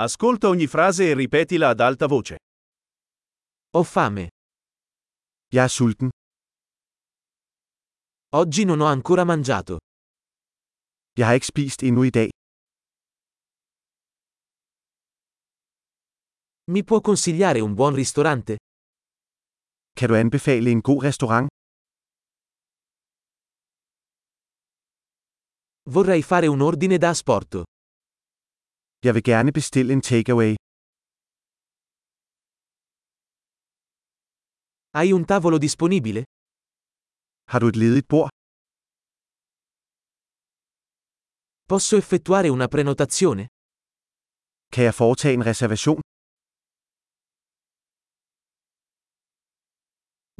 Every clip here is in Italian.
Ascolta ogni frase e ripetila ad alta voce. Ho fame. Jeg er sulten. Oggi non ho ancora mangiato. Jeg har ikke spist endnu i dag. Mi può consigliare un buon ristorante? Kan du anbefale en god restaurant? Vorrei fare un ordine da asporto. Jeg vil gerne bestille en takeaway. Hai un tavolo disponibile? Har du et ledigt bord? Posso effettuare una prenotazione? Kan jeg foretage en reservation?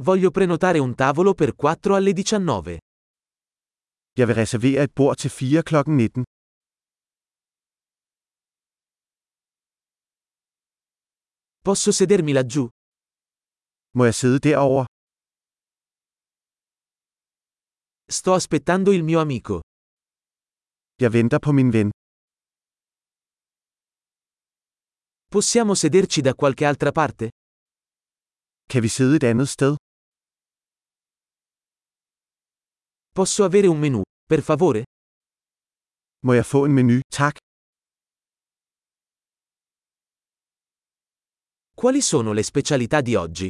Voglio prenotare un tavolo per 4 alle 19. Jeg vil reservere et bord til 4 kl. 19. Posso sedermi laggiù? Må jeg sidde derovre? Sto aspettando il mio amico. Jeg venter på min ven. Possiamo sederci da qualche altra parte? Kan vi sidde et andet sted? Posso avere un menù, per favore? Må jeg få en menu, tak? Quali sono le specialità di oggi?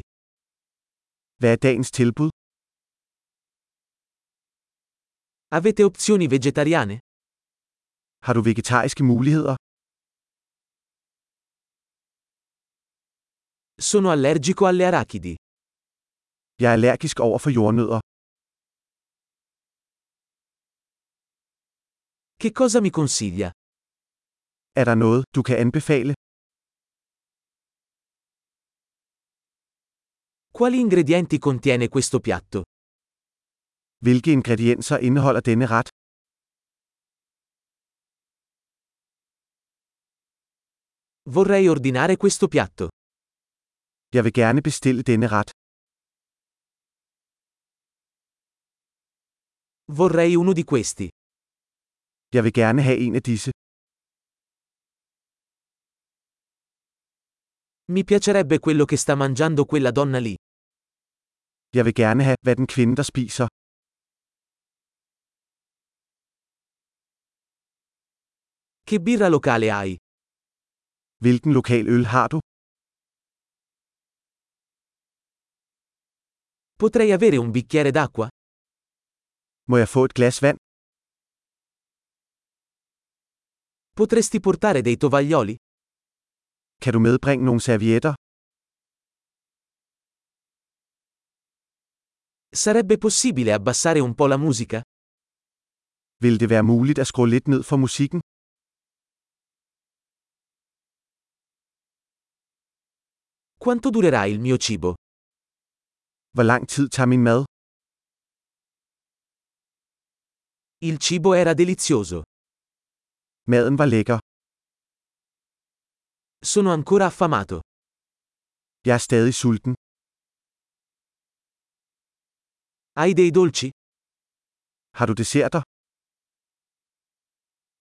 Hvad er dagens tilbud? Avete opzioni vegetariane? Har du vegetariske muligheder? Sono allergico alle arachidi. Jeg er allergisk over for jordnødder. Che cosa mi consiglia? Er der noget, du kan anbefale? Quali ingredienti contiene questo piatto? Hvilke ingredienser indeholder denne ret? Vorrei ordinare questo piatto. Jeg vil gerne bestille denne ret. Vorrei uno di questi. Jeg vil gerne have en af disse. Mi piacerebbe quello che sta mangiando quella donna lì. Jeg vil gerne have, hvad den kvinde, der spiser. Che birra locale hai? Hvilken lokal øl har du? Potrei avere un bicchiere d'acqua? Må jeg få et glas vand? Potresti portare dei tovaglioli? Kan du medbringe nogle servietter? Sarebbe possibile abbassare un po' la musica? Vil det være muligt at skrue lidt ned for musikken? Quanto durerà il mio cibo? Hvor lang tid tager min mad? Il cibo era delizioso. Maden var lækker. Sono ancora affamato. Jeg er stadig sulten. Hai dei dolci? Har du desserter?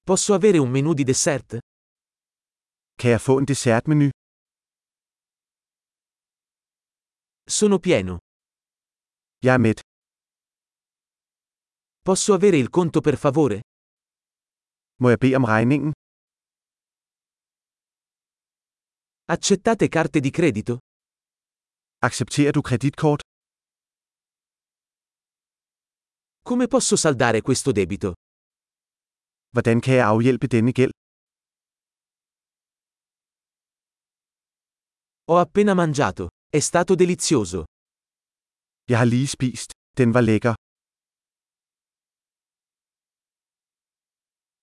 Posso avere un menù di dessert? Kan jeg få en dessertmenu? Sono pieno. Jeg er mæt. Posso avere il conto per favore? Må jeg bede om regningen? Accettate carte di credito? Accepterer du kreditkort? Come posso saldare questo debito? Hvordan kan jeg afhjælpe denne gæld? Ho appena mangiato. È stato delizioso. Jeg har lige spist. Den var lækker.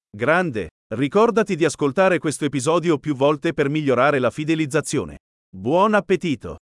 Grande! Ricordati di ascoltare questo episodio più volte per migliorare la fidelizzazione. Buon appetito!